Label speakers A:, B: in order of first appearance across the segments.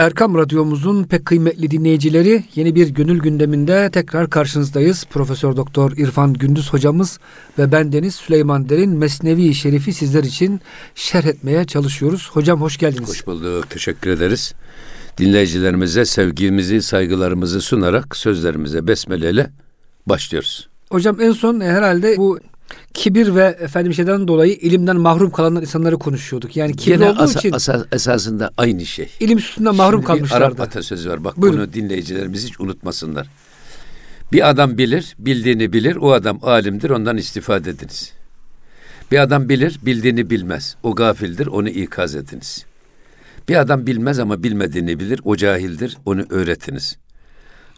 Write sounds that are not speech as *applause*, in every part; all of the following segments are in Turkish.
A: Erkam Radyomuzun pek kıymetli dinleyicileri yeni bir gönül gündeminde tekrar karşınızdayız. Profesör Doktor İrfan Gündüz hocamız ve ben Deniz Süleyman Derin Mesnevi Şerif'i sizler için şerh etmeye çalışıyoruz. Hocam hoş geldiniz.
B: Hoş bulduk. Teşekkür ederiz. Dinleyicilerimize sevgimizi, saygılarımızı sunarak sözlerimize besmeleyle başlıyoruz.
A: Hocam en son herhalde bu kibir ve efendim şeyden dolayı ilimden mahrum kalan insanları konuşuyorduk. Yani kibir
B: Gene
A: olduğu
B: asa,
A: için
B: asa, esasında aynı şey.
A: ilim sütünden mahrum
B: Şimdi
A: kalmışlardı.
B: Arap atasözü var. Bak
A: Buyurun.
B: bunu dinleyicilerimiz hiç unutmasınlar. Bir adam bilir, bildiğini bilir. O adam alimdir, ondan istifade ediniz. Bir adam bilir, bildiğini bilmez. O gafildir, onu ikaz ediniz. Bir adam bilmez ama bilmediğini bilir. O cahildir, onu öğretiniz.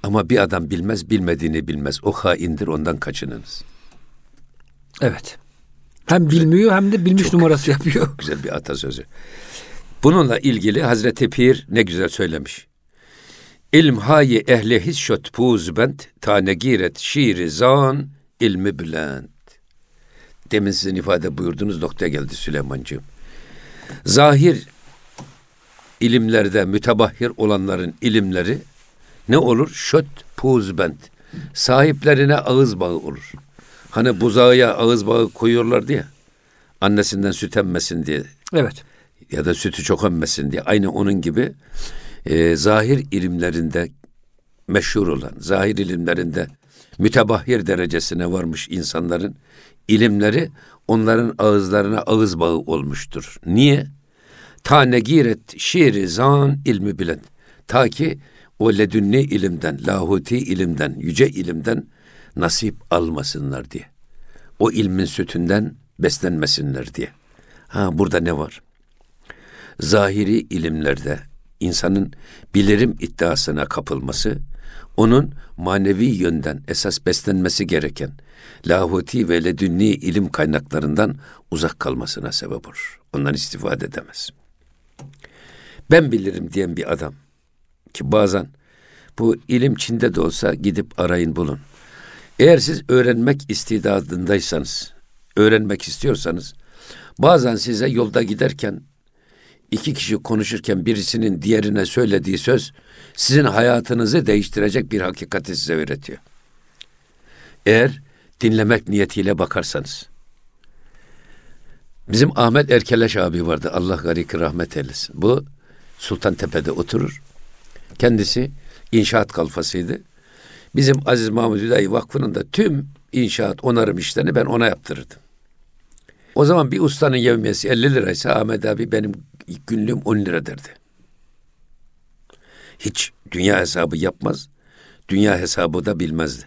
B: Ama bir adam bilmez, bilmediğini bilmez. O haindir, ondan kaçınınız.
A: Evet. Hem bilmiyor hem de bilmiş numarası yapıyor.
B: Güzel bir atasözü. Bununla ilgili Hazreti Pir ne güzel söylemiş. İlm hayi ehli hisşot puzbent tane giret şiiri zan ilmi bülent. Demin sizin ifade buyurduğunuz noktaya geldi Süleymancığım. Zahir ilimlerde mütebahhir olanların ilimleri ne olur? Şöt puzbent. Sahiplerine ağız bağı olur. Hani buzağıya ağız bağı koyuyorlardı ya. Annesinden süt emmesin diye
A: Evet.
B: ya da sütü çok emmesin diye. Aynı onun gibi e, zahir ilimlerinde meşhur olan, zahir ilimlerinde mütebahhir derecesine varmış insanların ilimleri onların ağızlarına ağız bağı olmuştur. Niye? Ta negiret şiiri zan ilmi bilen. Ta ki o ledünni ilimden, lahuti ilimden, yüce ilimden nasip almasınlar diye. O ilmin sütünden beslenmesinler diye. Ha burada ne var? Zahiri ilimlerde insanın bilirim iddiasına kapılması, onun manevi yönden esas beslenmesi gereken lahuti ve ledünni ilim kaynaklarından uzak kalmasına sebep olur. Ondan istifade edemez. Ben bilirim diyen bir adam ki bazen bu ilim Çin'de de olsa gidip arayın bulun. Eğer siz öğrenmek istidadındaysanız, öğrenmek istiyorsanız bazen size yolda giderken iki kişi konuşurken birisinin diğerine söylediği söz sizin hayatınızı değiştirecek bir hakikati size öğretiyor. Eğer dinlemek niyetiyle bakarsanız. Bizim Ahmet Erkeleş abi vardı. Allah gariki rahmet eylesin. Bu Sultantepe'de oturur. Kendisi inşaat kalfasıydı. Bizim Aziz Mahmud Hüdayi Vakfı'nın da tüm inşaat onarım işlerini ben ona yaptırırdım. O zaman bir ustanın yevmiyesi 50 liraysa Ahmet abi benim günlüğüm 10 lira derdi. Hiç dünya hesabı yapmaz. Dünya hesabı da bilmezdi.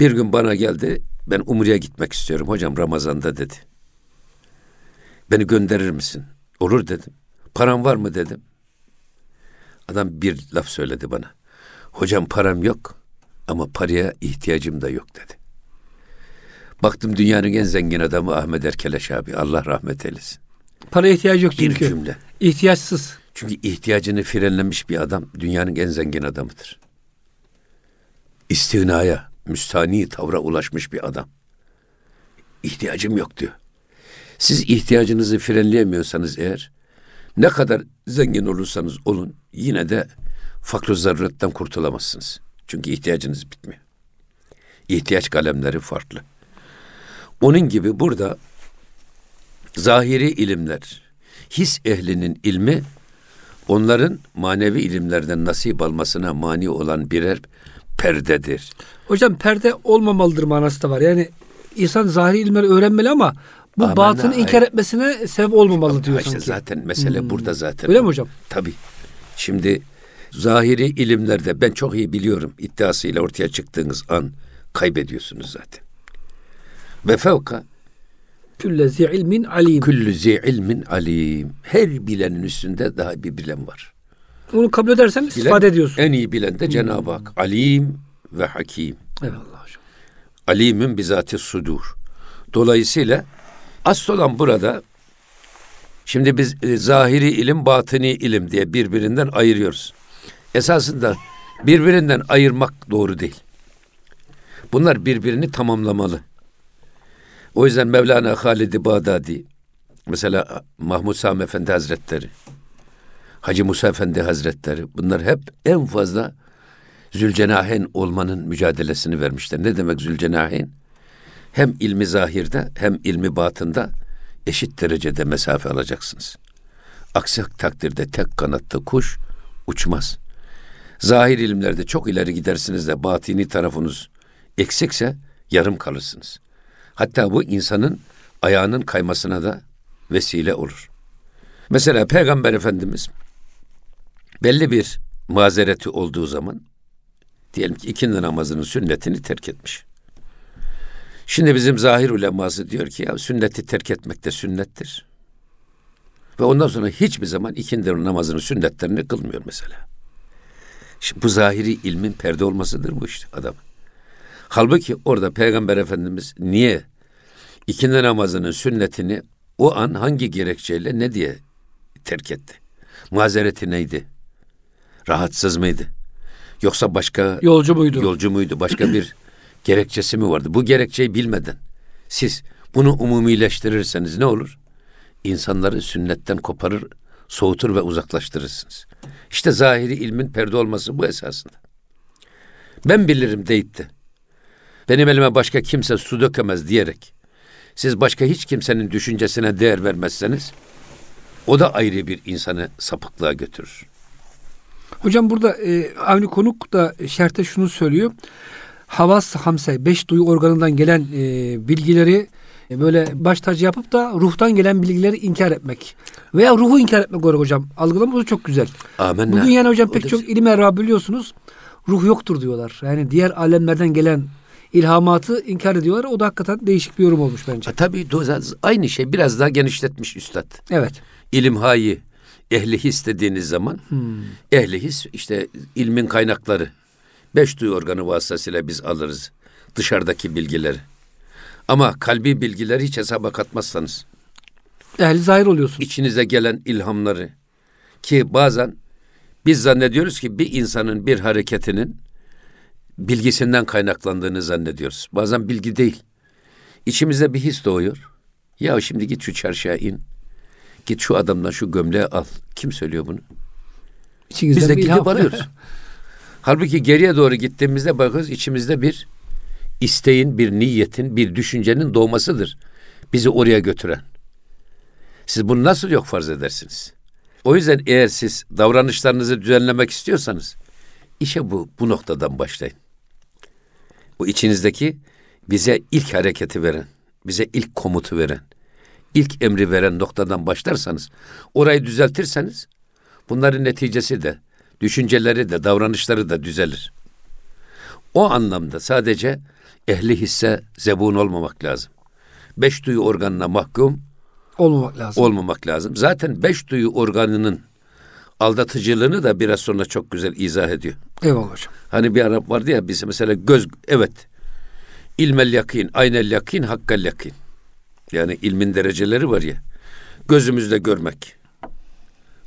B: Bir gün bana geldi. Ben Umre'ye gitmek istiyorum hocam Ramazan'da dedi. Beni gönderir misin? Olur dedim. Param var mı dedim. Adam bir laf söyledi bana. Hocam param yok ama paraya ihtiyacım da yok dedi. Baktım dünyanın en zengin adamı Ahmet Erkeleş abi. Allah rahmet eylesin.
A: Para ihtiyacı yok
B: Bir
A: çünkü.
B: cümle.
A: İhtiyaçsız.
B: Çünkü ihtiyacını frenlemiş bir adam dünyanın en zengin adamıdır. İstinaya, müstani tavra ulaşmış bir adam. İhtiyacım yok diyor. Siz ihtiyacınızı frenleyemiyorsanız eğer ne kadar zengin olursanız olun yine de fakr zaruretten kurtulamazsınız. Çünkü ihtiyacınız bitmiyor. İhtiyaç kalemleri farklı. Onun gibi burada zahiri ilimler, his ehlinin ilmi onların manevi ilimlerden nasip almasına mani olan birer perdedir.
A: Hocam perde olmamalıdır manası da var. Yani insan zahiri ilimleri öğrenmeli ama bu
B: Aman
A: batını inkar etmesine sebep olmamalı diyor
B: işte
A: sanki.
B: zaten mesele burada zaten.
A: Öyle mi hocam?
B: Tabii. Şimdi zahiri ilimlerde ben çok iyi biliyorum iddiasıyla ortaya çıktığınız an kaybediyorsunuz zaten. Ve fevka
A: Külle zi ilmin alim.
B: küllü zi ilmin alim. Her bilenin üstünde daha bir bilen var.
A: Onu kabul edersen
B: Bilen,
A: istifade ediyorsun.
B: En iyi bilen de Cenab-ı Hak. Alim ve hakim.
A: Eyvallah hocam.
B: Alimin bizati sudur. Dolayısıyla asıl olan burada şimdi biz e, zahiri ilim, batini ilim diye birbirinden ayırıyoruz. Esasında birbirinden ayırmak doğru değil. Bunlar birbirini tamamlamalı. O yüzden Mevlana Halid-i Bağdadi, mesela Mahmud Sami Efendi Hazretleri, Hacı Musa Efendi Hazretleri bunlar hep en fazla Zülcenahen olmanın mücadelesini vermişler. Ne demek Zülcenahen? Hem ilmi zahirde hem ilmi batında eşit derecede mesafe alacaksınız. Aksi takdirde tek kanatlı kuş uçmaz. Zahir ilimlerde çok ileri gidersiniz de batini tarafınız eksikse yarım kalırsınız. Hatta bu insanın ayağının kaymasına da vesile olur. Mesela Peygamber Efendimiz belli bir mazereti olduğu zaman diyelim ki ikindi namazının sünnetini terk etmiş. Şimdi bizim zahir uleması diyor ki ya sünneti terk etmek de sünnettir. Ve ondan sonra hiçbir zaman ikindi namazının sünnetlerini kılmıyor mesela. Şimdi bu zahiri ilmin perde olmasıdır bu işte adam. Halbuki orada Peygamber Efendimiz niye ikindi namazının sünnetini o an hangi gerekçeyle ne diye terk etti? Mazereti neydi? Rahatsız mıydı? Yoksa başka
A: yolcu muydu?
B: Yolcu muydu? Başka bir *clears throat* gerekçesi mi vardı? Bu gerekçeyi bilmeden siz bunu umumileştirirseniz ne olur? İnsanları sünnetten koparır, soğutur ve uzaklaştırırsınız. İşte zahiri ilmin perde olması bu esasında. Ben bilirim deyip de benim elime başka kimse su dökemez diyerek siz başka hiç kimsenin düşüncesine değer vermezseniz o da ayrı bir insanı sapıklığa götürür.
A: Hocam burada e, Avni Konuk da şerhte şunu söylüyor. Havas hamse, beş duyu organından gelen e, bilgileri böyle baş tacı yapıp da ruhtan gelen bilgileri inkar etmek. Veya ruhu inkar etmek olarak hocam. Algılama çok güzel.
B: Amenna.
A: Bugün yani hocam pek çok ilim erva biliyorsunuz. Ruh yoktur diyorlar. Yani diğer alemlerden gelen ilhamatı inkar ediyorlar. O da hakikaten değişik bir yorum olmuş bence.
B: Ha, tabii aynı şey biraz daha genişletmiş üstad.
A: Evet.
B: İlim hayi ehli his dediğiniz zaman hmm. ehli his işte ilmin kaynakları. Beş duyu organı vasıtasıyla biz alırız dışarıdaki bilgileri. Ama kalbi bilgileri hiç hesaba katmazsanız.
A: Ehli zahir oluyorsun.
B: İçinize gelen ilhamları ki bazen biz zannediyoruz ki bir insanın bir hareketinin bilgisinden kaynaklandığını zannediyoruz. Bazen bilgi değil. İçimizde bir his doğuyor. Ya şimdi git şu çarşıya in. Git şu adamdan şu gömleği al. Kim söylüyor bunu?
A: İçinizden
B: Biz de gidip alıyoruz. *laughs* Halbuki geriye doğru gittiğimizde bakıyoruz içimizde bir isteğin, bir niyetin, bir düşüncenin doğmasıdır. Bizi oraya götüren. Siz bunu nasıl yok farz edersiniz? O yüzden eğer siz davranışlarınızı düzenlemek istiyorsanız işe bu bu noktadan başlayın. O içinizdeki bize ilk hareketi veren, bize ilk komutu veren, ilk emri veren noktadan başlarsanız, orayı düzeltirseniz bunların neticesi de, düşünceleri de, davranışları da düzelir. O anlamda sadece ehli hisse zebun olmamak lazım. Beş duyu organına mahkum
A: olmamak lazım.
B: Olmamak lazım. Zaten beş duyu organının aldatıcılığını da biraz sonra çok güzel izah ediyor.
A: Eyvallah hocam.
B: Hani bir Arap vardı ya biz mesela göz evet ilmel yakin, aynel yakin, hakkal yakin. Yani ilmin dereceleri var ya. Gözümüzle görmek,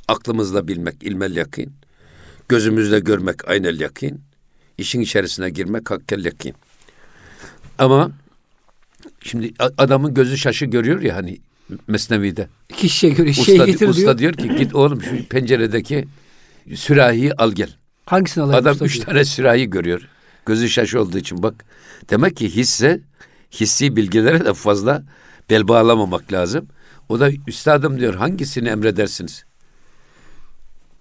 B: aklımızla bilmek ilmel yakin, gözümüzle görmek aynel yakin, işin içerisine girmek hakkel yakin. Ama şimdi adamın gözü şaşı görüyor ya hani Mesnevi'de.
A: Kişiye göre
B: usta,
A: şey getir
B: usta diyor. diyor ki git oğlum şu penceredeki sürahiyi al gel.
A: Hangisini alayım
B: Adam üç diyor. tane sürahi görüyor. Gözü şaş olduğu için bak. Demek ki hisse, hissi bilgilere de fazla bel bağlamamak lazım. O da üstadım diyor hangisini emredersiniz?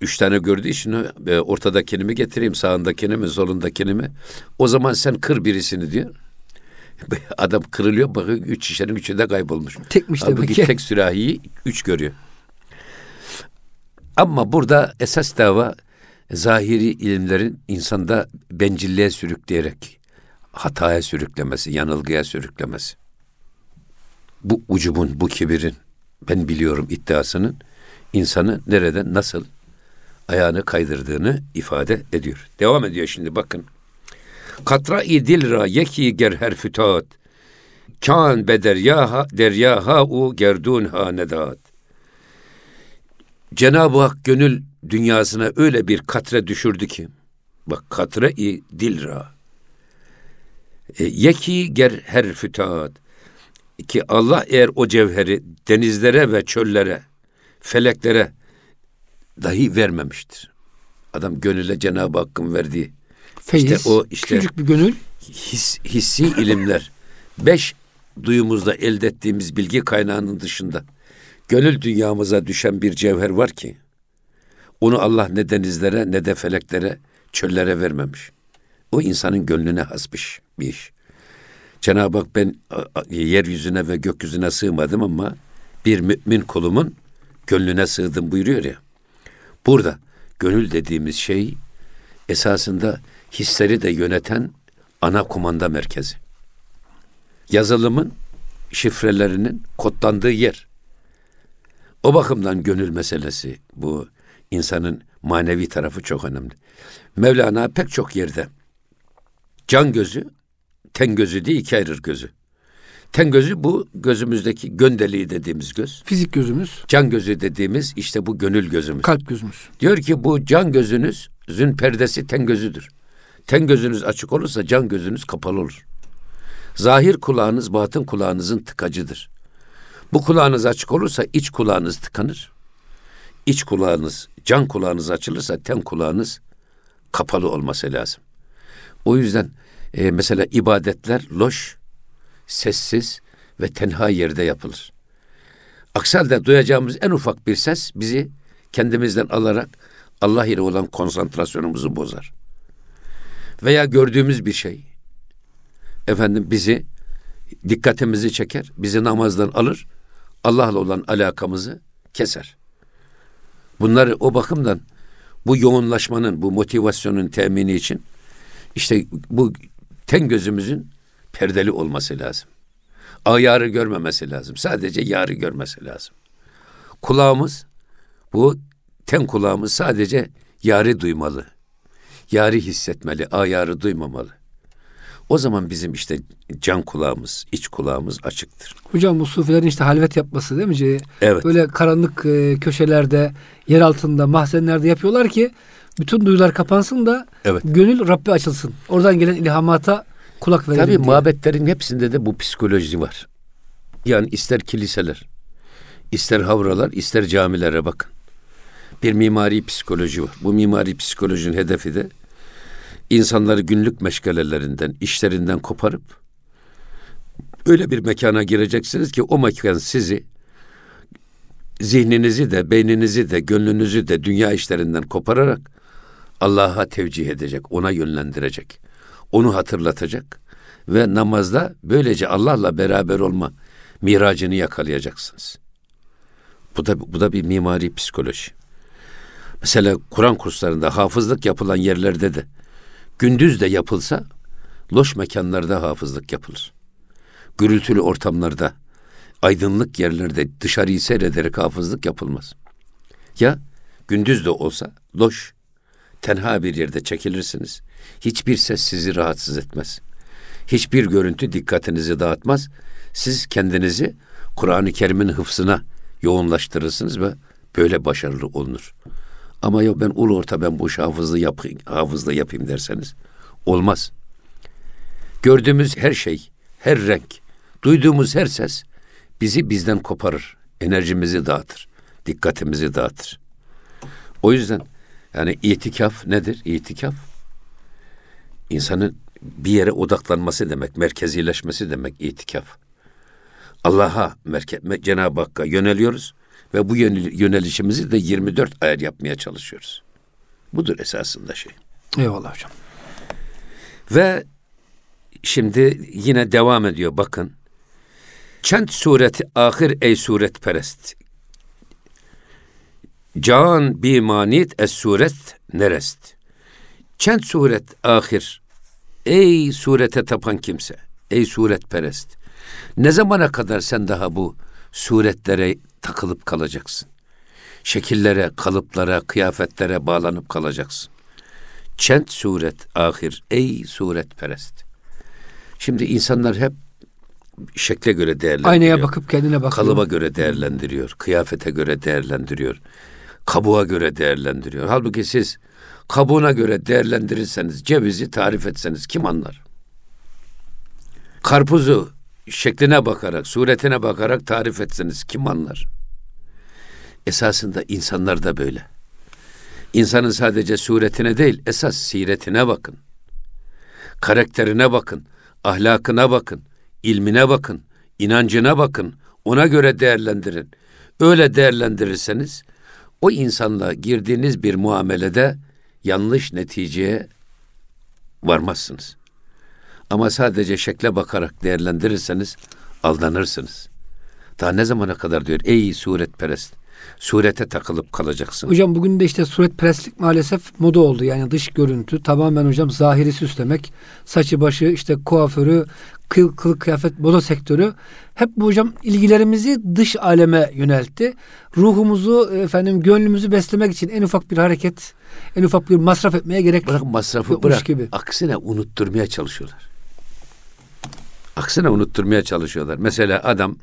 B: Üç tane gördüğü için e, ortadakini mi getireyim, sağındakini mi, solundakini mi? O zaman sen kır birisini diyor. *laughs* Adam kırılıyor bakıyor üç şişenin üçü de kaybolmuş.
A: Tekmiş Halbuki demek ki.
B: tek sürahiyi üç görüyor. Ama burada esas dava zahiri ilimlerin insanda bencilliğe sürükleyerek hataya sürüklemesi, yanılgıya sürüklemesi. Bu ucubun, bu kibirin ben biliyorum iddiasının insanı nereden nasıl ayağını kaydırdığını ifade ediyor. Devam ediyor şimdi bakın. Katra-i dil ra yeki ger her fütat. Kan be deryaha, deryaha u gerdun ha nedat. Cenab-ı Hak gönül dünyasına öyle bir katre düşürdü ki, bak katre-i dil ra. E, yeki ger her fütat. Ki Allah eğer o cevheri denizlere ve çöllere, feleklere dahi vermemiştir. Adam gönüle Cenab-ı Hakk'ın verdiği
A: Feyiz,
B: işte o işte
A: küçücük bir gönül.
B: his, hissi ilimler. Beş duyumuzda elde ettiğimiz bilgi kaynağının dışında gönül dünyamıza düşen bir cevher var ki onu Allah ne denizlere ne de feleklere, çöllere vermemiş. O insanın gönlüne hasmış bir iş. Cenab-ı Hak ben yeryüzüne ve gökyüzüne sığmadım ama bir mümin kulumun gönlüne sığdım buyuruyor ya. Burada gönül dediğimiz şey esasında hisleri de yöneten ana kumanda merkezi. Yazılımın şifrelerinin kodlandığı yer. O bakımdan gönül meselesi bu insanın manevi tarafı çok önemli. Mevlana pek çok yerde can gözü, ten gözü diye iki ayırır gözü. Ten gözü bu gözümüzdeki göndeliği dediğimiz göz.
A: Fizik gözümüz.
B: Can gözü dediğimiz işte bu gönül gözümüz.
A: Kalp gözümüz.
B: Diyor ki bu can gözünüz zün perdesi ten gözüdür. Ten gözünüz açık olursa can gözünüz kapalı olur. Zahir kulağınız batın kulağınızın tıkacıdır. Bu kulağınız açık olursa iç kulağınız tıkanır. İç kulağınız, can kulağınız açılırsa ten kulağınız kapalı olması lazım. O yüzden e, mesela ibadetler loş, sessiz ve tenha yerde yapılır. Aksi duyacağımız en ufak bir ses bizi kendimizden alarak Allah ile olan konsantrasyonumuzu bozar. Veya gördüğümüz bir şey efendim bizi dikkatimizi çeker, bizi namazdan alır, Allah'la olan alakamızı keser. Bunları o bakımdan bu yoğunlaşmanın, bu motivasyonun temini için işte bu ten gözümüzün perdeli olması lazım. Ayarı görmemesi lazım. Sadece yarı görmesi lazım. Kulağımız bu ten kulağımız sadece yarı duymalı. Yarı hissetmeli, ayarı duymamalı. O zaman bizim işte can kulağımız, iç kulağımız açıktır.
A: Hocam bu sufilerin işte halvet yapması değil mi?
B: Evet.
A: Böyle karanlık e, köşelerde, yer altında, mahzenlerde yapıyorlar ki bütün duyular kapansın da
B: Evet.
A: gönül Rabbi açılsın. Oradan gelen ilhamata kulak verelim
B: Tabii
A: diye.
B: mabetlerin hepsinde de bu psikoloji var. Yani ister kiliseler, ister havralar, ister camilere bakın. Bir mimari psikoloji var. Bu mimari psikolojinin hedefi de insanları günlük meşgalelerinden, işlerinden koparıp öyle bir mekana gireceksiniz ki o mekan sizi zihninizi de, beyninizi de, gönlünüzü de dünya işlerinden kopararak Allah'a tevcih edecek, ona yönlendirecek. Onu hatırlatacak ve namazda böylece Allah'la beraber olma miracını yakalayacaksınız. Bu da bu da bir mimari psikoloji. Mesela Kur'an kurslarında hafızlık yapılan yerlerde de gündüz de yapılsa loş mekanlarda hafızlık yapılır. Gürültülü ortamlarda, aydınlık yerlerde dışarıyı seyrederek hafızlık yapılmaz. Ya gündüz de olsa loş, tenha bir yerde çekilirsiniz. Hiçbir ses sizi rahatsız etmez. Hiçbir görüntü dikkatinizi dağıtmaz. Siz kendinizi Kur'an-ı Kerim'in hıfzına yoğunlaştırırsınız ve böyle başarılı olunur. Ama yok ben ulu orta ben boş hafızlı yapayım, hafızlı yapayım derseniz olmaz. Gördüğümüz her şey, her renk, duyduğumuz her ses bizi bizden koparır, enerjimizi dağıtır, dikkatimizi dağıtır. O yüzden yani itikaf nedir? İtikaf insanın bir yere odaklanması demek, merkezileşmesi demek itikaf. Allah'a, merke- Cenab-ı Hakk'a yöneliyoruz ve bu yönel- yönelişimizi de 24 ayar yapmaya çalışıyoruz. Budur esasında şey.
A: Eyvallah hocam.
B: Ve şimdi yine devam ediyor bakın. Çent sureti ahir ey suret perest. Can bi manit es suret nerest. Çent suret ahir ey surete tapan kimse. Ey suret perest. Ne zamana kadar sen daha bu suretlere takılıp kalacaksın? Şekillere, kalıplara, kıyafetlere bağlanıp kalacaksın. Çent suret ahir ey suret perest. Şimdi insanlar hep şekle göre değerlendiriyor.
A: Aynaya bakıp kendine bakıyor.
B: Kalıba göre değerlendiriyor. Kıyafete göre değerlendiriyor. Kabuğa göre değerlendiriyor. Halbuki siz kabuğuna göre değerlendirirseniz, cevizi tarif etseniz kim anlar? Karpuzu şekline bakarak, suretine bakarak tarif etseniz kim anlar? Esasında insanlar da böyle. İnsanın sadece suretine değil, esas siretine bakın. Karakterine bakın, ahlakına bakın, ilmine bakın, inancına bakın. Ona göre değerlendirin. Öyle değerlendirirseniz o insanla girdiğiniz bir muamelede yanlış neticeye varmazsınız. Ama sadece şekle bakarak değerlendirirseniz aldanırsınız. Daha ne zamana kadar diyor ey suretperest surete takılıp kalacaksın.
A: Hocam bugün de işte suret preslik maalesef moda oldu. Yani dış görüntü tamamen hocam zahiri süslemek. Saçı başı işte kuaförü, kıl, kılık kıyafet moda sektörü. Hep bu hocam ilgilerimizi dış aleme yöneltti. Ruhumuzu efendim gönlümüzü beslemek için en ufak bir hareket, en ufak bir masraf etmeye gerek
B: Bırak masrafı bırak.
A: gibi.
B: Aksine unutturmaya çalışıyorlar. Aksine unutturmaya çalışıyorlar. Mesela adam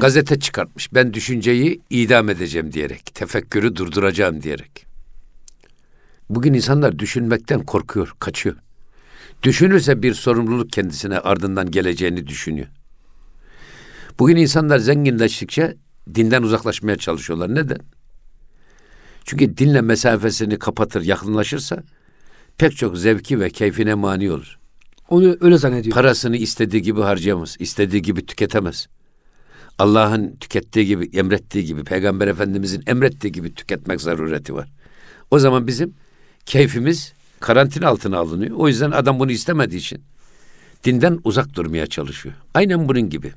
B: gazete çıkartmış. Ben düşünceyi idam edeceğim diyerek. Tefekkürü durduracağım diyerek. Bugün insanlar düşünmekten korkuyor, kaçıyor. Düşünürse bir sorumluluk kendisine ardından geleceğini düşünüyor. Bugün insanlar zenginleştikçe dinden uzaklaşmaya çalışıyorlar. Neden? Çünkü dinle mesafesini kapatır, yakınlaşırsa pek çok zevki ve keyfine mani olur.
A: Onu öyle zannediyor.
B: Parasını istediği gibi harcayamaz, istediği gibi tüketemez. Allah'ın tükettiği gibi, emrettiği gibi, Peygamber Efendimizin emrettiği gibi tüketmek zarureti var. O zaman bizim keyfimiz karantina altına alınıyor. O yüzden adam bunu istemediği için dinden uzak durmaya çalışıyor. Aynen bunun gibi.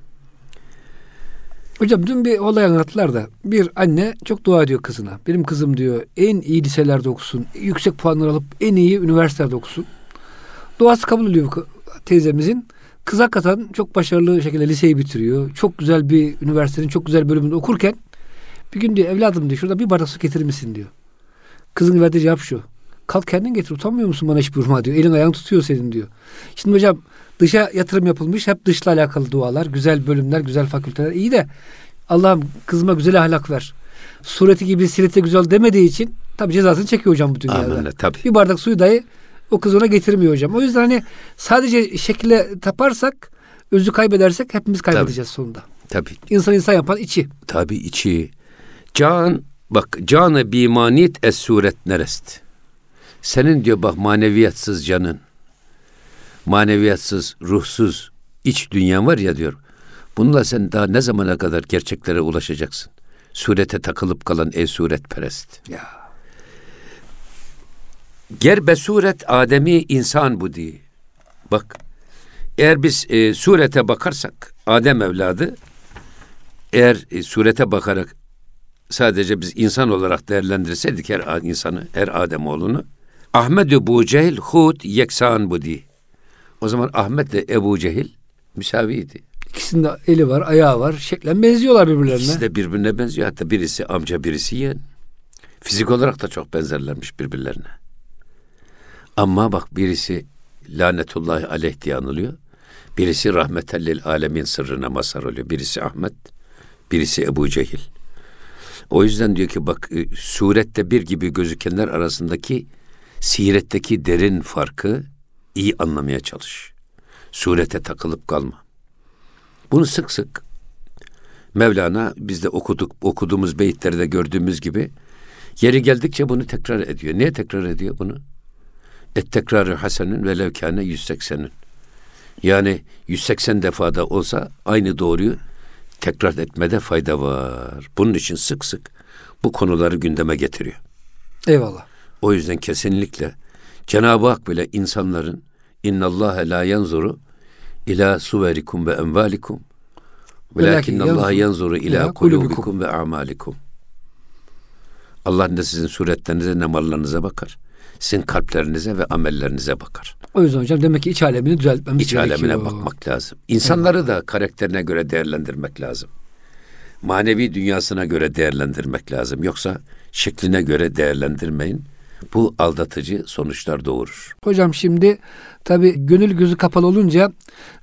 A: Hocam dün bir olay anlattılar da bir anne çok dua ediyor kızına. Benim kızım diyor en iyi liselerde okusun, yüksek puanlar alıp en iyi üniversitelerde okusun. Duası kabul ediyor teyzemizin. Kız hakikaten çok başarılı şekilde liseyi bitiriyor. Çok güzel bir üniversitenin çok güzel bölümünde okurken bir gün diyor evladım diyor şurada bir bardak su getirir misin diyor. Kızın verdiği cevap şu. Kalk kendin getir utanmıyor musun bana hiç vurma diyor. Elin ayağın tutuyor senin diyor. Şimdi hocam dışa yatırım yapılmış hep dışla alakalı dualar. Güzel bölümler, güzel fakülteler iyi de Allah'ım kızıma güzel ahlak ver. Sureti gibi sireti güzel demediği için tabi cezasını çekiyor hocam bu dünyada.
B: Amenna tabii.
A: Bir bardak suyu dahi o kız ona getirmiyor hocam. O yüzden hani sadece şekle taparsak özü kaybedersek hepimiz kaybedeceğiz sonunda.
B: Tabii.
A: İnsan insan yapan içi.
B: Tabii içi. Can, bak canı bimanit es suret nerest. Senin diyor bak maneviyatsız canın, maneviyatsız, ruhsuz iç dünyan var ya diyor. Bununla sen daha ne zamana kadar gerçeklere ulaşacaksın? Surete takılıp kalan ey suretperest.
A: Ya.
B: Ger be suret ademi insan bu diye. Bak eğer biz e, surete bakarsak Adem evladı eğer e, surete bakarak sadece biz insan olarak değerlendirseydik her insanı, her Ademoğlunu Ahmet bu Cehil hud yeksan bu diye. O zaman Ahmet ile Ebu Cehil müsaviydi.
A: İkisinde eli var, ayağı var. Şeklen benziyorlar birbirlerine.
B: İkisi de birbirine benziyor. Hatta birisi amca, birisi yeğen. Fizik olarak da çok benzerlermiş birbirlerine. Ama bak birisi lanetullahi aleyh diye anılıyor. Birisi rahmetellil alemin sırrına mazhar oluyor. Birisi Ahmet, birisi Ebu Cehil. O yüzden diyor ki bak e, surette bir gibi gözükenler arasındaki siretteki derin farkı iyi anlamaya çalış. Surete takılıp kalma. Bunu sık sık Mevlana biz de okuduk okuduğumuz beyitlerde gördüğümüz gibi yeri geldikçe bunu tekrar ediyor. Niye tekrar ediyor bunu? Et tekrarı hasenün ve levkâne 180'ün. Yani 180 defada olsa aynı doğruyu tekrar etmede fayda var. Bunun için sık sık bu konuları gündeme getiriyor.
A: Eyvallah.
B: O yüzden kesinlikle Cenab-ı Hak bile insanların innallâhe la yanzuru ila suverikum ve envalikum velakin Allah yanzuru ila
A: ila
B: kulubikum ve amalikum. Allah ne sizin suretlerinize ne mallarınıza bakar. Sizin kalplerinize ve amellerinize bakar.
A: O yüzden hocam demek ki iç alemini düzeltmemiz
B: İç
A: gerekiyor.
B: alemine bakmak lazım. İnsanları da karakterine göre değerlendirmek lazım. Manevi dünyasına göre değerlendirmek lazım. Yoksa şekline göre değerlendirmeyin. Bu aldatıcı sonuçlar doğurur.
A: Hocam şimdi tabi gönül gözü kapalı olunca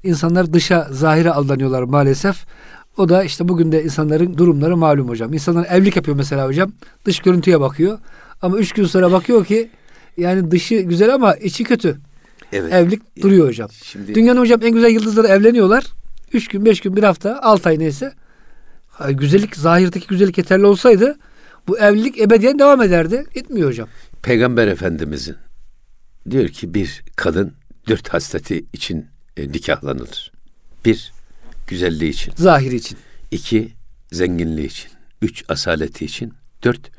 A: insanlar dışa zahire aldanıyorlar maalesef. O da işte bugün de insanların durumları malum hocam. İnsanlar evlilik yapıyor mesela hocam. Dış görüntüye bakıyor. Ama üç gün sonra bakıyor ki yani dışı güzel ama içi kötü.
B: Evet.
A: Evlilik duruyor hocam.
B: Şimdi
A: Dünyanın hocam en güzel yıldızları evleniyorlar. Üç gün, beş gün, bir hafta, altı ay neyse. Ha, Güzellik, zahirdeki güzellik yeterli olsaydı Bu evlilik ebediyen devam ederdi. Etmiyor hocam.
B: Peygamber Efendimizin diyor ki bir kadın dört hasleti için e, nikahlanılır. Bir, güzelliği için.
A: Zahiri için.
B: İki, zenginliği için. Üç, asaleti için. Dört,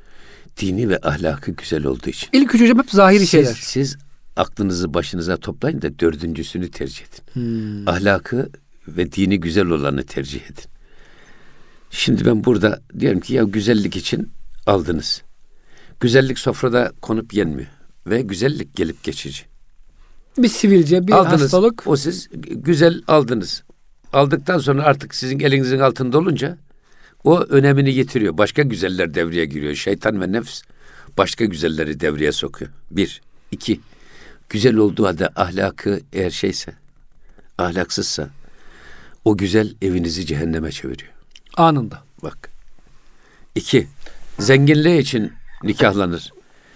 B: dini ve ahlakı güzel olduğu için.
A: İlk üç hocam hep zahiri
B: siz,
A: şeyler.
B: Siz aklınızı başınıza toplayın da dördüncüsünü tercih edin.
A: Hmm.
B: Ahlakı ve dini güzel olanı tercih edin. Şimdi ben burada diyorum ki ya güzellik için aldınız. Güzellik sofrada konup yenmiyor. Ve güzellik gelip geçici.
A: Bir sivilce, bir
B: aldınız.
A: hastalık.
B: O siz güzel aldınız. Aldıktan sonra artık sizin elinizin altında olunca o önemini yitiriyor. Başka güzeller devreye giriyor. Şeytan ve nefs başka güzelleri devreye sokuyor. Bir. iki. Güzel olduğu halde ahlakı eğer şeyse, ahlaksızsa o güzel evinizi cehenneme çeviriyor.
A: Anında.
B: Bak. İki. Zenginliği için nikahlanır.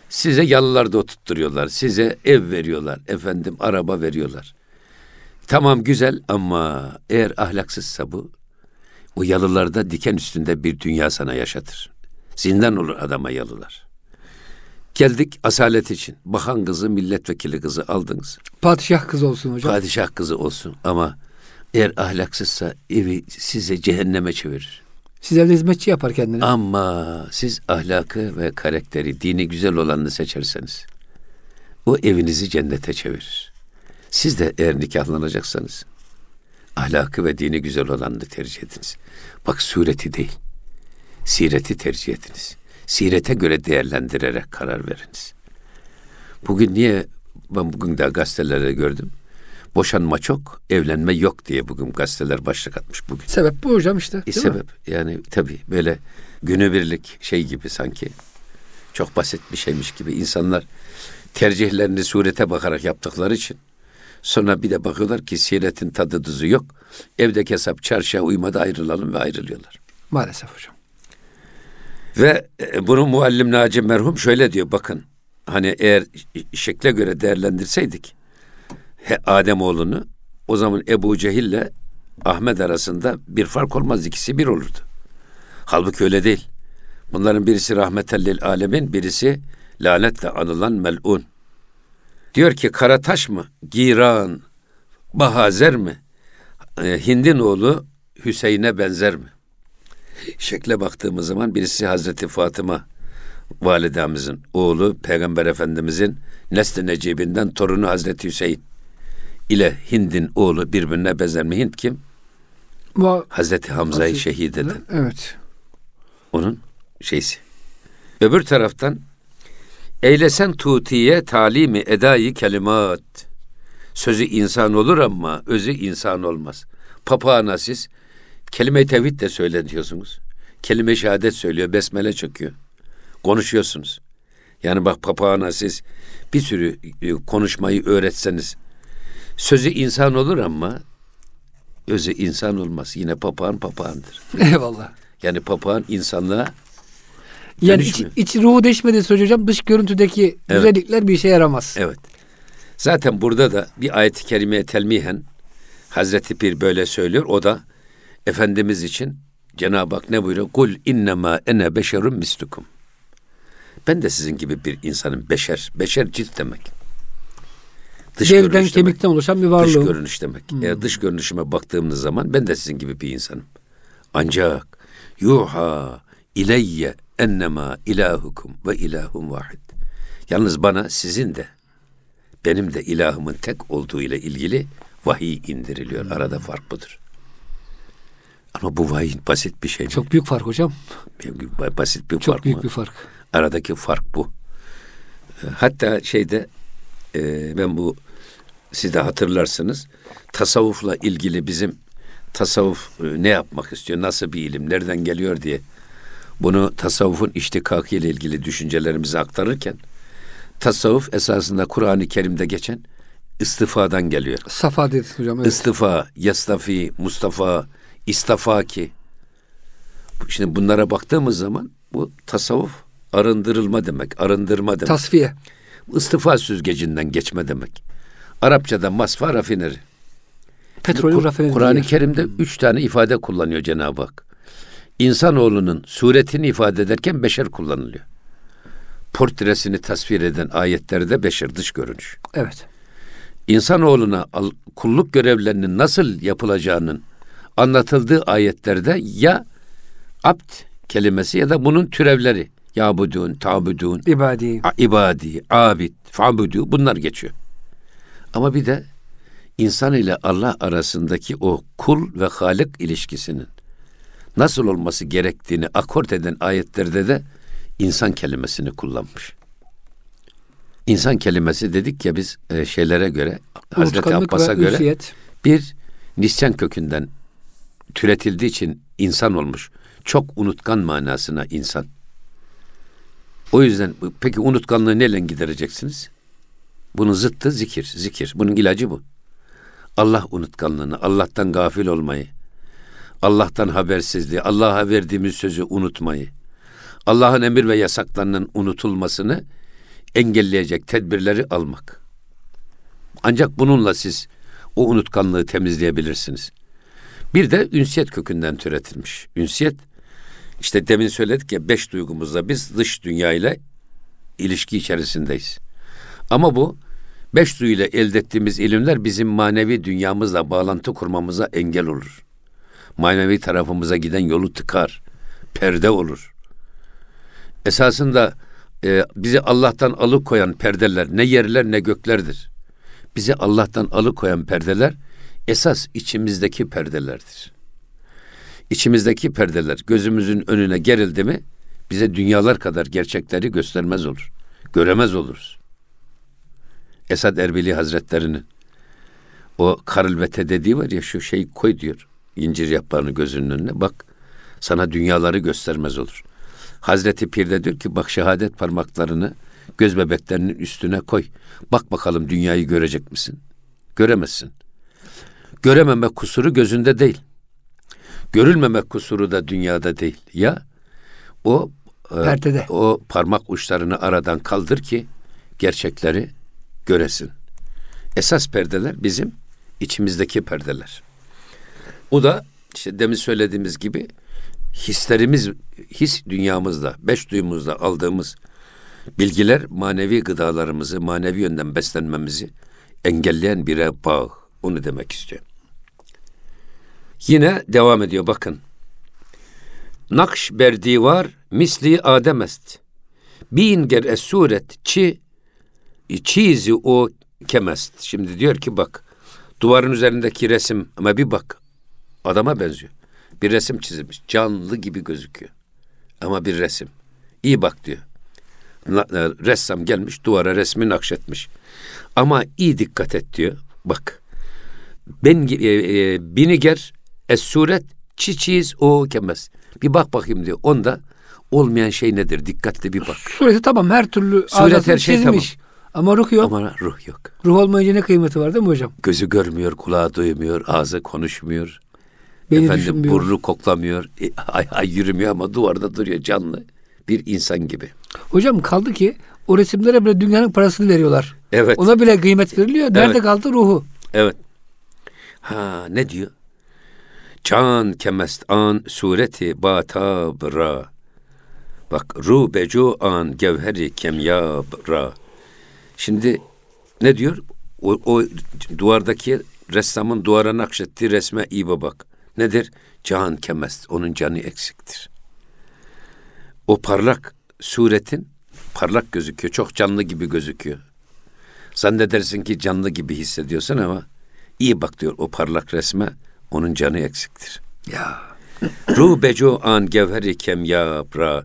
B: Size yalılarda oturtturuyorlar. Size ev veriyorlar. Efendim araba veriyorlar. Tamam güzel ama eğer ahlaksızsa bu o yalılarda diken üstünde bir dünya sana yaşatır. Zindan olur adama yalılar. Geldik asalet için. Bakan kızı, milletvekili kızı aldınız.
A: Padişah kız olsun hocam.
B: Padişah kızı olsun ama eğer ahlaksızsa evi size cehenneme çevirir.
A: Siz evde hizmetçi yapar kendine.
B: Ama siz ahlakı ve karakteri, dini güzel olanını seçerseniz o evinizi cennete çevirir. Siz de eğer nikahlanacaksanız ahlakı ve dini güzel olanını tercih ediniz. Bak sureti değil, sireti tercih ediniz. Sirete göre değerlendirerek karar veriniz. Bugün niye ben bugün de gazetelerde gördüm. Boşanma çok, evlenme yok diye bugün gazeteler başlık atmış bugün.
A: Sebep bu hocam işte.
B: E,
A: değil mi?
B: sebep yani tabii böyle günübirlik şey gibi sanki çok basit bir şeymiş gibi insanlar tercihlerini surete bakarak yaptıkları için sonra bir de bakıyorlar ki siretin tadı tuzu yok. Evdeki hesap çarşıya uymadı ayrılalım ve ayrılıyorlar.
A: Maalesef hocam.
B: Ve e, bunu muallim Naci merhum şöyle diyor bakın hani eğer şekle göre değerlendirseydik he, Adem oğlunu o zaman Ebu Cehil'le Ahmet arasında bir fark olmaz ikisi bir olurdu. Halbuki öyle değil. Bunların birisi rahmetellil alemin, birisi lanetle anılan melun. Diyor ki Karataş mı? Giran, Bahazer mi? E, Hind'in oğlu Hüseyin'e benzer mi? Şekle baktığımız zaman birisi Hazreti Fatıma validemizin oğlu Peygamber Efendimizin nesli necibinden torunu Hazreti Hüseyin ile Hind'in oğlu birbirine benzer mi? Hint kim?
A: Bu,
B: Hazreti Hamza'yı şehit eden.
A: evet.
B: Onun şeysi. Öbür taraftan eylesen tutiye talimi edayı kelimat. Sözü insan olur ama özü insan olmaz. Papağana siz kelime-i tevhid de söyle diyorsunuz. Kelime-i şehadet söylüyor, besmele çöküyor. Konuşuyorsunuz. Yani bak papağana siz bir sürü e, konuşmayı öğretseniz sözü insan olur ama özü insan olmaz. Yine papağan papağandır. *laughs*
A: Eyvallah.
B: Yani papağan insanlığa
A: Yani iç, iç ruhu değişmediği sürece hocam dış görüntüdeki
B: Evet.
A: güzellikler bir işe yaramaz.
B: evet. Zaten burada da bir ayet-i kerimeye telmihen Hazreti Pir böyle söylüyor. O da Efendimiz için Cenab-ı Hak ne buyuruyor? Kul innema ene beşerun mislukum. Ben de sizin gibi bir insanım. Beşer. Beşer cilt demek. Dış
A: Devden
B: görünüş demek.
A: kemikten oluşan bir
B: Dış
A: varlığı.
B: görünüş demek. Eğer dış görünüşüme baktığımız zaman ben de sizin gibi bir insanım. Ancak yuha ileyye ennema ilahukum ve ilahum vahid. Yalnız bana sizin de benim de ilahımın tek olduğu ile ilgili vahiy indiriliyor. Arada fark budur. Ama bu vahiy basit bir şey mi?
A: Çok büyük fark hocam.
B: basit bir
A: Çok
B: fark
A: büyük
B: mı?
A: bir fark.
B: Aradaki fark bu. E, Hatta şeyde e, ben bu siz de hatırlarsınız tasavvufla ilgili bizim tasavvuf e, ne yapmak istiyor, nasıl bir ilim, nereden geliyor diye bunu tasavvufun iştikakı ile ilgili düşüncelerimizi aktarırken tasavvuf esasında Kur'an-ı Kerim'de geçen istifadan geliyor.
A: Safa dediniz hocam. Evet.
B: İstifa, yastafi, Mustafa, istafaki. Şimdi bunlara baktığımız zaman bu tasavvuf arındırılma demek, arındırma demek.
A: Tasfiye.
B: İstifa süzgecinden geçme demek. Arapçada masfa rafineri.
A: Petrolün
B: Kur-
A: rafineri.
B: Kur'an-ı. Kerim'de üç tane ifade kullanıyor Cenab-ı Hak. İnsanoğlunun suretini ifade ederken beşer kullanılıyor. Portresini tasvir eden ayetlerde beşer dış görünüş.
A: Evet.
B: İnsanoğluna kulluk görevlerinin nasıl yapılacağının anlatıldığı ayetlerde ya abd kelimesi ya da bunun türevleri yabudun, tabudun,
A: ibadi,
B: a, ibadi, abid, fabudu bunlar geçiyor. Ama bir de insan ile Allah arasındaki o kul ve halik ilişkisinin nasıl olması gerektiğini akort eden ayetlerde de insan kelimesini kullanmış. İnsan kelimesi dedik ya biz e, şeylere göre Hazreti Abbas'a göre ünsiyet. bir nisyan kökünden türetildiği için insan olmuş. Çok unutkan manasına insan. O yüzden peki unutkanlığı neyle gidereceksiniz? Bunun zıttı zikir, zikir. Bunun ilacı bu. Allah unutkanlığını, Allah'tan gafil olmayı, Allah'tan habersizliği, Allah'a verdiğimiz sözü unutmayı, Allah'ın emir ve yasaklarının unutulmasını engelleyecek tedbirleri almak. Ancak bununla siz o unutkanlığı temizleyebilirsiniz. Bir de ünsiyet kökünden türetilmiş. Ünsiyet işte demin söyledik ya beş duygumuzla biz dış dünya ile ilişki içerisindeyiz. Ama bu beş duyuyla elde ettiğimiz ilimler bizim manevi dünyamızla bağlantı kurmamıza engel olur. Manevi tarafımıza giden yolu tıkar, perde olur. Esasında e, bizi Allah'tan alıkoyan perdeler ne yerler ne göklerdir. Bizi Allah'tan alıkoyan perdeler esas içimizdeki perdelerdir. İçimizdeki perdeler gözümüzün önüne gerildi mi bize dünyalar kadar gerçekleri göstermez olur. Göremez oluruz. Esad Erbili Hazretleri'nin o karılvete dediği var ya şu şeyi koy diyor. İncir yaprağını gözünün önüne bak sana dünyaları göstermez olur. Hazreti Pir de diyor ki bak şehadet parmaklarını göz bebeklerinin üstüne koy. Bak bakalım dünyayı görecek misin? Göremezsin. Görememe kusuru gözünde değil. Görülmemek kusuru da dünyada değil. Ya o e, Perdede. o parmak uçlarını aradan kaldır ki gerçekleri göresin. Esas perdeler bizim içimizdeki perdeler. O da işte demin söylediğimiz gibi hislerimiz, his dünyamızda, beş duyumuzda aldığımız bilgiler manevi gıdalarımızı, manevi yönden beslenmemizi engelleyen bire bağ. Onu demek istiyor. Yine devam ediyor bakın. Nakş berdi var misli ademest. Bin ger es suret çi çizi o kemest. Şimdi diyor ki bak duvarın üzerindeki resim ama bir bak adama benziyor. Bir resim çizilmiş. Canlı gibi gözüküyor. Ama bir resim. İyi bak diyor. E, ressam gelmiş duvara resmi nakşetmiş. Ama iyi dikkat et diyor. Bak. Ben e, e, biniger es suret çiçiz o kemez. Bir bak bakayım diyor. Onda olmayan şey nedir? Dikkatli bir bak.
A: Sureti tamam her türlü
B: Suret her şey çizmiş. tamam.
A: Ama ruh yok.
B: Ama ruh yok.
A: Ruh olmayınca ne kıymeti var değil mi hocam?
B: Gözü görmüyor, kulağı duymuyor, ağzı konuşmuyor. Beni Efendim burnu koklamıyor, e, ay, ay yürümüyor ama duvarda duruyor canlı bir insan gibi.
A: Hocam kaldı ki o resimlere bile dünyanın parasını veriyorlar.
B: Evet.
A: Ona bile kıymet veriliyor. Nerede evet. kaldı ruhu?
B: Evet. Ha ne diyor? Can kemest an sureti batabra. Bak ru becu an gevheri kemyabra. Şimdi ne diyor? O, o duvardaki ressamın duvara nakşettiği resme iyi bak. Nedir? Can kemest. Onun canı eksiktir. O parlak suretin parlak gözüküyor. Çok canlı gibi gözüküyor. Zannedersin ki canlı gibi hissediyorsun ama iyi bak diyor o parlak resme onun canı eksiktir. Ya. Ruh beco an gevheri kem ya bra.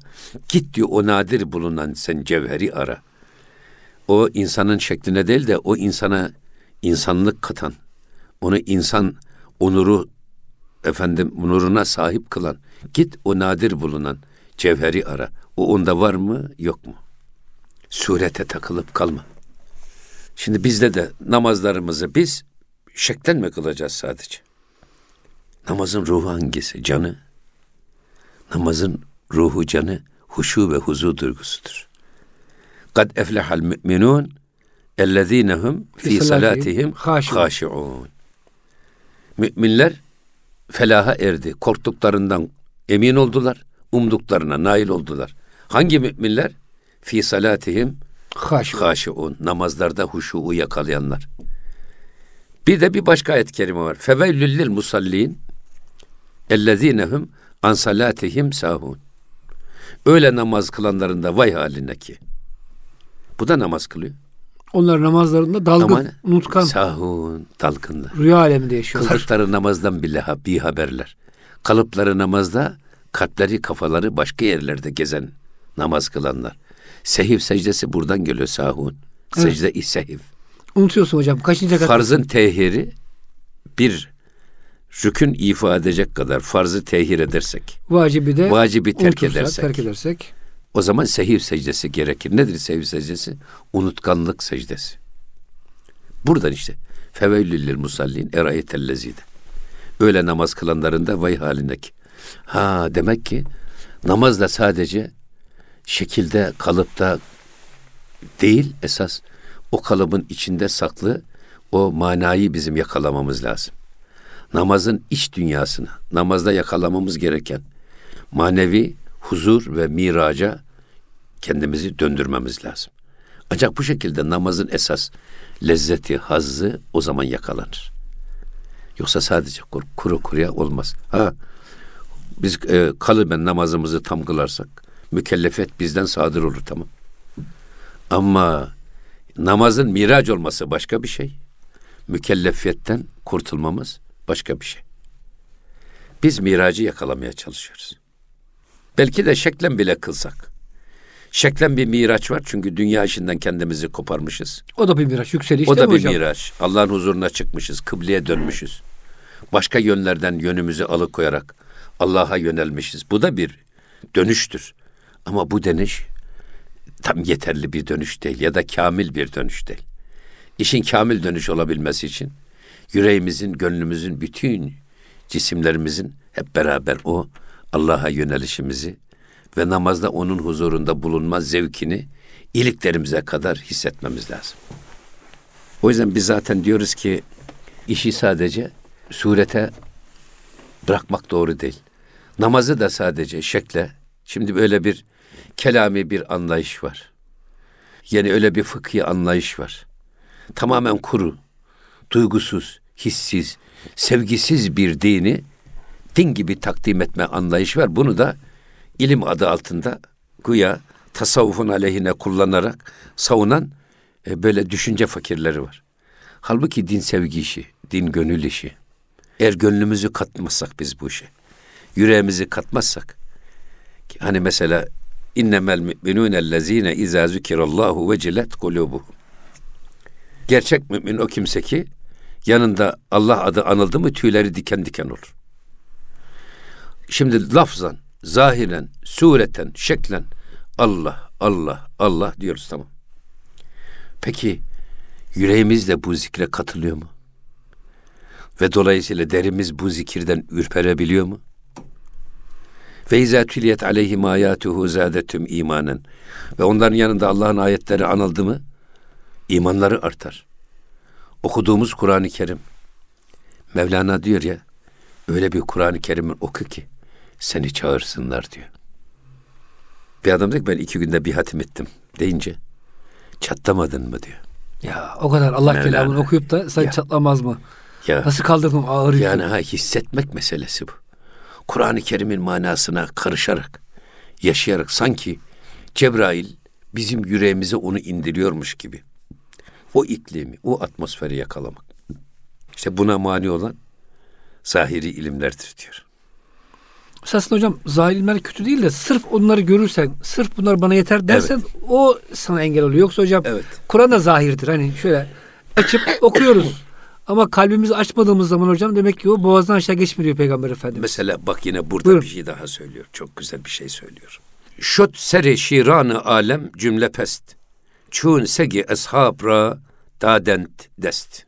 B: Git diyor o nadir bulunan sen cevheri ara. O insanın şekline değil de o insana insanlık katan, onu insan onuru efendim nuruna sahip kılan, git o nadir bulunan cevheri ara. O onda var mı, yok mu? Surete takılıp kalma. Şimdi bizde de namazlarımızı biz şekten mi kılacağız sadece? Namazın ruhu hangisi? Canı. Namazın ruhu canı huşu ve huzu duygusudur. Kad eflehal müminun ellezinehum fi salatihim haşi'un. Müminler felaha erdi. Korktuklarından Emin oldular. Umduklarına nail oldular. Hangi müminler? Fi salatihim haşiun. Namazlarda huşuğu yakalayanlar. Bir de bir başka ayet kerime var. Feveylül lil musallin ellezinehum an salatihim sahun. Öyle namaz kılanların da vay haline ki. Bu da namaz kılıyor.
A: Onlar namazlarında dalgın,
B: Ama
A: unutkan,
B: Sahun, dalgınlar.
A: rüya aleminde yaşıyorlar.
B: Kıldıkları namazdan bile ha- bir haberler. Kalıpları namazda, kalpleri, kafaları başka yerlerde gezen namaz kılanlar. Sehiv secdesi buradan geliyor sahun.
A: Evet.
B: Secde-i sehiv.
A: Unutuyorsun hocam. Kaçıncı kat?
B: Farzın tehiri bir rükün ifade edecek kadar farzı tehir edersek,
A: Vacibi de
B: vacibi terk edersek,
A: terk edersek.
B: O zaman sehiv secdesi gerekir. Nedir sehiv secdesi? Unutkanlık secdesi. Buradan işte. Feveylül lil musallin erayetellezide. Öyle namaz kılanların da vay halindeki. Ha demek ki namaz da sadece şekilde, kalıpta değil esas o kalıbın içinde saklı o manayı bizim yakalamamız lazım. Namazın iç dünyasını, namazda yakalamamız gereken manevi huzur ve miraca kendimizi döndürmemiz lazım. Ancak bu şekilde namazın esas lezzeti, hazzı o zaman yakalanır. Yoksa sadece kuru, kuru kuruya olmaz. Ha, biz e, kalıben namazımızı tam kılarsak mükellefiyet bizden sadır olur tamam. Ama namazın miraç olması başka bir şey. Mükellefiyetten kurtulmamız başka bir şey. Biz miracı yakalamaya çalışıyoruz. Belki de şeklen bile kılsak. Şeklen bir miraç var çünkü dünya işinden kendimizi koparmışız.
A: O da bir miraç. Yükseliş
B: o da bir
A: hocam?
B: miraç. Allah'ın huzuruna çıkmışız, kıbleye dönmüşüz. Başka yönlerden yönümüzü alıkoyarak Allah'a yönelmişiz. Bu da bir dönüştür. Ama bu dönüş tam yeterli bir dönüş değil ya da kamil bir dönüş değil. İşin kamil dönüş olabilmesi için yüreğimizin, gönlümüzün, bütün cisimlerimizin hep beraber o Allah'a yönelişimizi ve namazda onun huzurunda bulunma zevkini iliklerimize kadar hissetmemiz lazım. O yüzden biz zaten diyoruz ki işi sadece surete bırakmak doğru değil. Namazı da sadece şekle. Şimdi böyle bir kelami bir anlayış var. Yani öyle bir fıkhi anlayış var. Tamamen kuru, duygusuz, hissiz, sevgisiz bir dini din gibi takdim etme anlayış var. Bunu da ilim adı altında güya tasavvufun aleyhine kullanarak savunan e, böyle düşünce fakirleri var. Halbuki din sevgi işi, din gönül işi. Eğer gönlümüzü katmazsak biz bu işe, yüreğimizi katmazsak, hani mesela innemel müminûne ellezîne izâ zükirallâhu vecilet kulûbuhum. Gerçek mümin o kimse ki yanında Allah adı anıldı mı tüyleri diken diken olur. Şimdi lafzan, zahiren, sureten, şeklen Allah, Allah, Allah diyoruz tamam. Peki yüreğimiz de bu zikre katılıyor mu? Ve dolayısıyla derimiz bu zikirden ürperebiliyor mu? Ve izâ tüliyet aleyhim âyâtuhu zâdetüm imanen. Ve onların yanında Allah'ın ayetleri anıldı mı? imanları artar. Okuduğumuz Kur'an-ı Kerim. Mevlana diyor ya, öyle bir Kur'an-ı Kerim'in oku ki seni çağırsınlar diyor. Bir adam diyor ki ben iki günde bir hatim ettim deyince çatlamadın mı diyor.
A: Ya o kadar Allah
B: Mevlana.
A: kelamını okuyup da sen
B: Ya.
A: çatlamaz mı?
B: Ya
A: Nasıl kaldırdın ağır yükü?
B: yani ha hissetmek meselesi bu. Kur'an-ı Kerim'in manasına karışarak, yaşayarak sanki Cebrail bizim yüreğimize onu indiriyormuş gibi. O iklimi, o atmosferi yakalamak. İşte buna mani olan zahiri ilimlerdir diyor.
A: Esasında hocam zahir ilimler kötü değil de sırf onları görürsen, sırf bunlar bana yeter dersen o sana engel oluyor. Yoksa hocam
B: Evet.
A: Kur'an da zahirdir. Hani şöyle açıp *coughs* okuyoruz. Ama kalbimizi açmadığımız zaman hocam demek ki o boğazdan aşağı geçmiyor Peygamber Efendimiz.
B: Mesela bak yine burada
A: Buyurun.
B: bir şey daha söylüyor. Çok güzel bir şey söylüyor. Şut seri şiranı alem cümle pest. Çun segi eshabra dadent dest.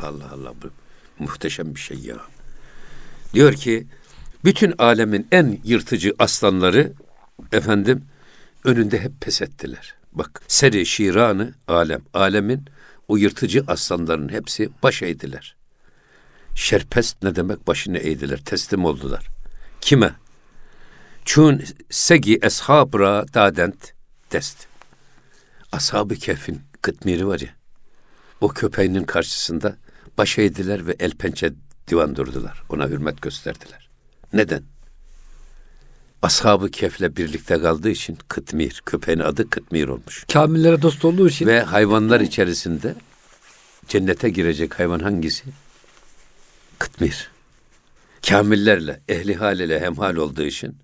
B: Allah Allah bu muhteşem bir şey ya. Diyor ki bütün alemin en yırtıcı aslanları efendim önünde hep pes ettiler. Bak seri şiranı alem. Alemin o yırtıcı aslanların hepsi baş eğdiler. Şerpest ne demek? Başını eğdiler, teslim oldular. Kime? Çun segi eshabra dadent dest. Ashab-ı Kehf'in kıtmiri var ya. O köpeğinin karşısında baş eğdiler ve el pençe divan durdular. Ona hürmet gösterdiler. Neden? Ashab-ı Kehf'le birlikte kaldığı için Kıtmir, köpeğin adı Kıtmir olmuş.
A: Kamillere dost olduğu için.
B: Ve hayvanlar içerisinde cennete girecek hayvan hangisi? Kıtmir. Kamillerle, ehli hal ile hemhal olduğu için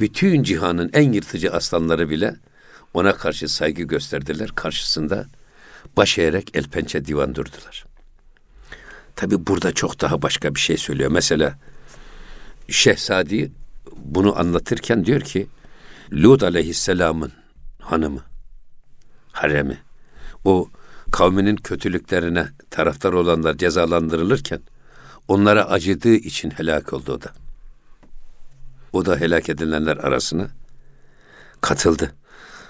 B: bütün cihanın en yırtıcı aslanları bile ona karşı saygı gösterdiler. Karşısında baş eğerek el pençe divan durdular. Tabi burada çok daha başka bir şey söylüyor. Mesela Şehzadi bunu anlatırken diyor ki Lut aleyhisselamın hanımı, haremi, o kavminin kötülüklerine taraftar olanlar cezalandırılırken onlara acıdığı için helak oldu o da. O da helak edilenler arasına katıldı.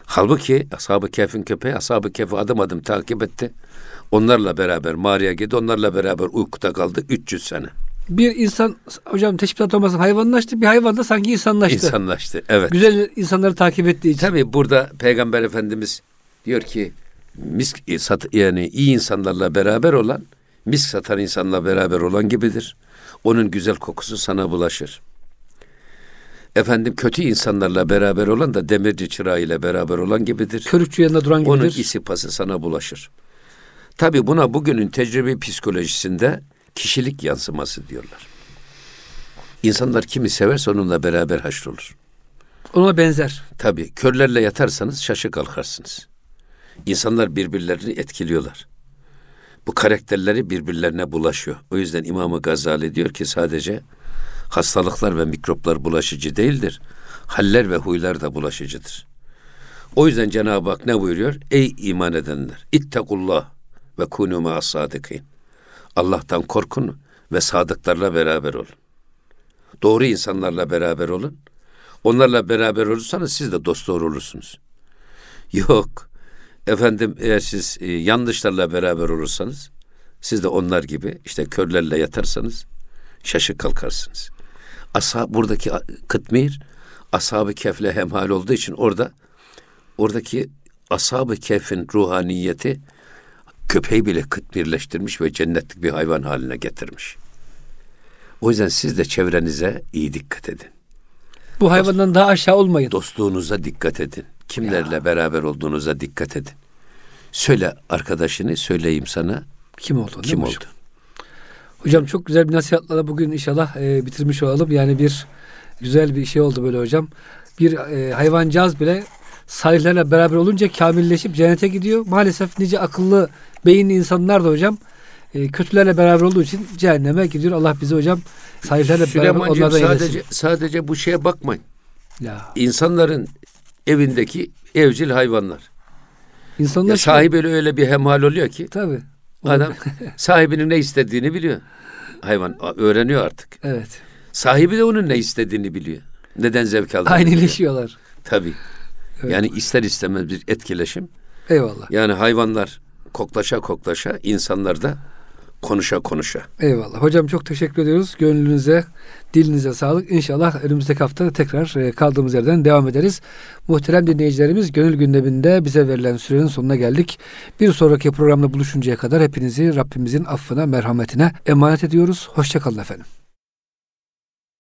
B: Halbuki Ashab-ı Kehf'in köpeği Ashab-ı Kehf'i adım adım takip etti. Onlarla beraber mağaraya gitti. Onlarla beraber uykuda kaldı 300 sene.
A: Bir insan hocam teşbihat olmasın hayvanlaştı. Bir hayvan da sanki insanlaştı.
B: İnsanlaştı. Evet.
A: Güzel insanları takip ettiği için.
B: Tabii burada Peygamber Efendimiz diyor ki misk sat, yani iyi insanlarla beraber olan misk satan insanla beraber olan gibidir. Onun güzel kokusu sana bulaşır. Efendim kötü insanlarla beraber olan da demirci çırağı ile beraber olan gibidir.
A: Körükçü yanında duran gibidir.
B: Onun isi pası sana bulaşır. Tabi buna bugünün tecrübe psikolojisinde kişilik yansıması diyorlar. İnsanlar kimi severse onunla beraber haşrolur.
A: Ona benzer.
B: Tabi körlerle yatarsanız şaşı kalkarsınız. İnsanlar birbirlerini etkiliyorlar. Bu karakterleri birbirlerine bulaşıyor. O yüzden İmam-ı Gazali diyor ki sadece hastalıklar ve mikroplar bulaşıcı değildir. Haller ve huylar da bulaşıcıdır. O yüzden Cenab-ı Hak ne buyuruyor? Ey iman edenler! İttakullah ve kunu ma'as sadikin. Allah'tan korkun ve sadıklarla beraber olun. Doğru insanlarla beraber olun. Onlarla beraber olursanız siz de dost doğru olursunuz. Yok. Efendim eğer siz e, yanlışlarla beraber olursanız siz de onlar gibi işte körlerle yatarsanız şaşık kalkarsınız. Asa buradaki kıtmir ashab-ı kefle hemhal olduğu için orada oradaki ashab-ı kefin ruhaniyeti köpeği bile kıtmirleştirmiş ve cennetlik bir hayvan haline getirmiş. O yüzden siz de çevrenize iyi dikkat edin.
A: Bu hayvandan Dost, daha aşağı olmayın.
B: Dostluğunuza dikkat edin. Kimlerle ya. beraber olduğunuza dikkat edin. Söyle arkadaşını söyleyeyim sana.
A: Kim oldu?
B: Kim oldu? Hocam?
A: hocam çok güzel bir nasihatla bugün inşallah e, bitirmiş olalım. Yani bir güzel bir şey oldu böyle hocam. Bir e, hayvancağız bile salihlerle beraber olunca kamilleşip cennete gidiyor. Maalesef nice akıllı, beyinli insanlar da hocam e, kötülerle beraber olduğu için cehenneme gidiyor. Allah bizi hocam salihlerle beraber onlardan
B: sadece,
A: eylesin.
B: sadece bu şeye bakmayın.
A: Ya.
B: İnsanların evindeki evcil hayvanlar.
A: İnsanlar
B: ya sahibiyle öyle bir hemhal oluyor ki.
A: Tabii.
B: Adam *laughs* sahibinin ne istediğini biliyor. Hayvan öğreniyor artık.
A: Evet.
B: Sahibi de onun ne istediğini biliyor. Neden zevk aldığını
A: Aynıleşiyorlar.
B: Tabii. Evet. Yani ister istemez bir etkileşim.
A: Eyvallah.
B: Yani hayvanlar koklaşa koklaşa, insanlar da konuşa konuşa.
A: Eyvallah. Hocam çok teşekkür ediyoruz. Gönlünüze, dilinize sağlık. İnşallah önümüzdeki hafta tekrar e, kaldığımız yerden devam ederiz. Muhterem dinleyicilerimiz gönül gündeminde bize verilen sürenin sonuna geldik. Bir sonraki programda buluşuncaya kadar hepinizi Rabbimizin affına, merhametine emanet ediyoruz. Hoşçakalın efendim.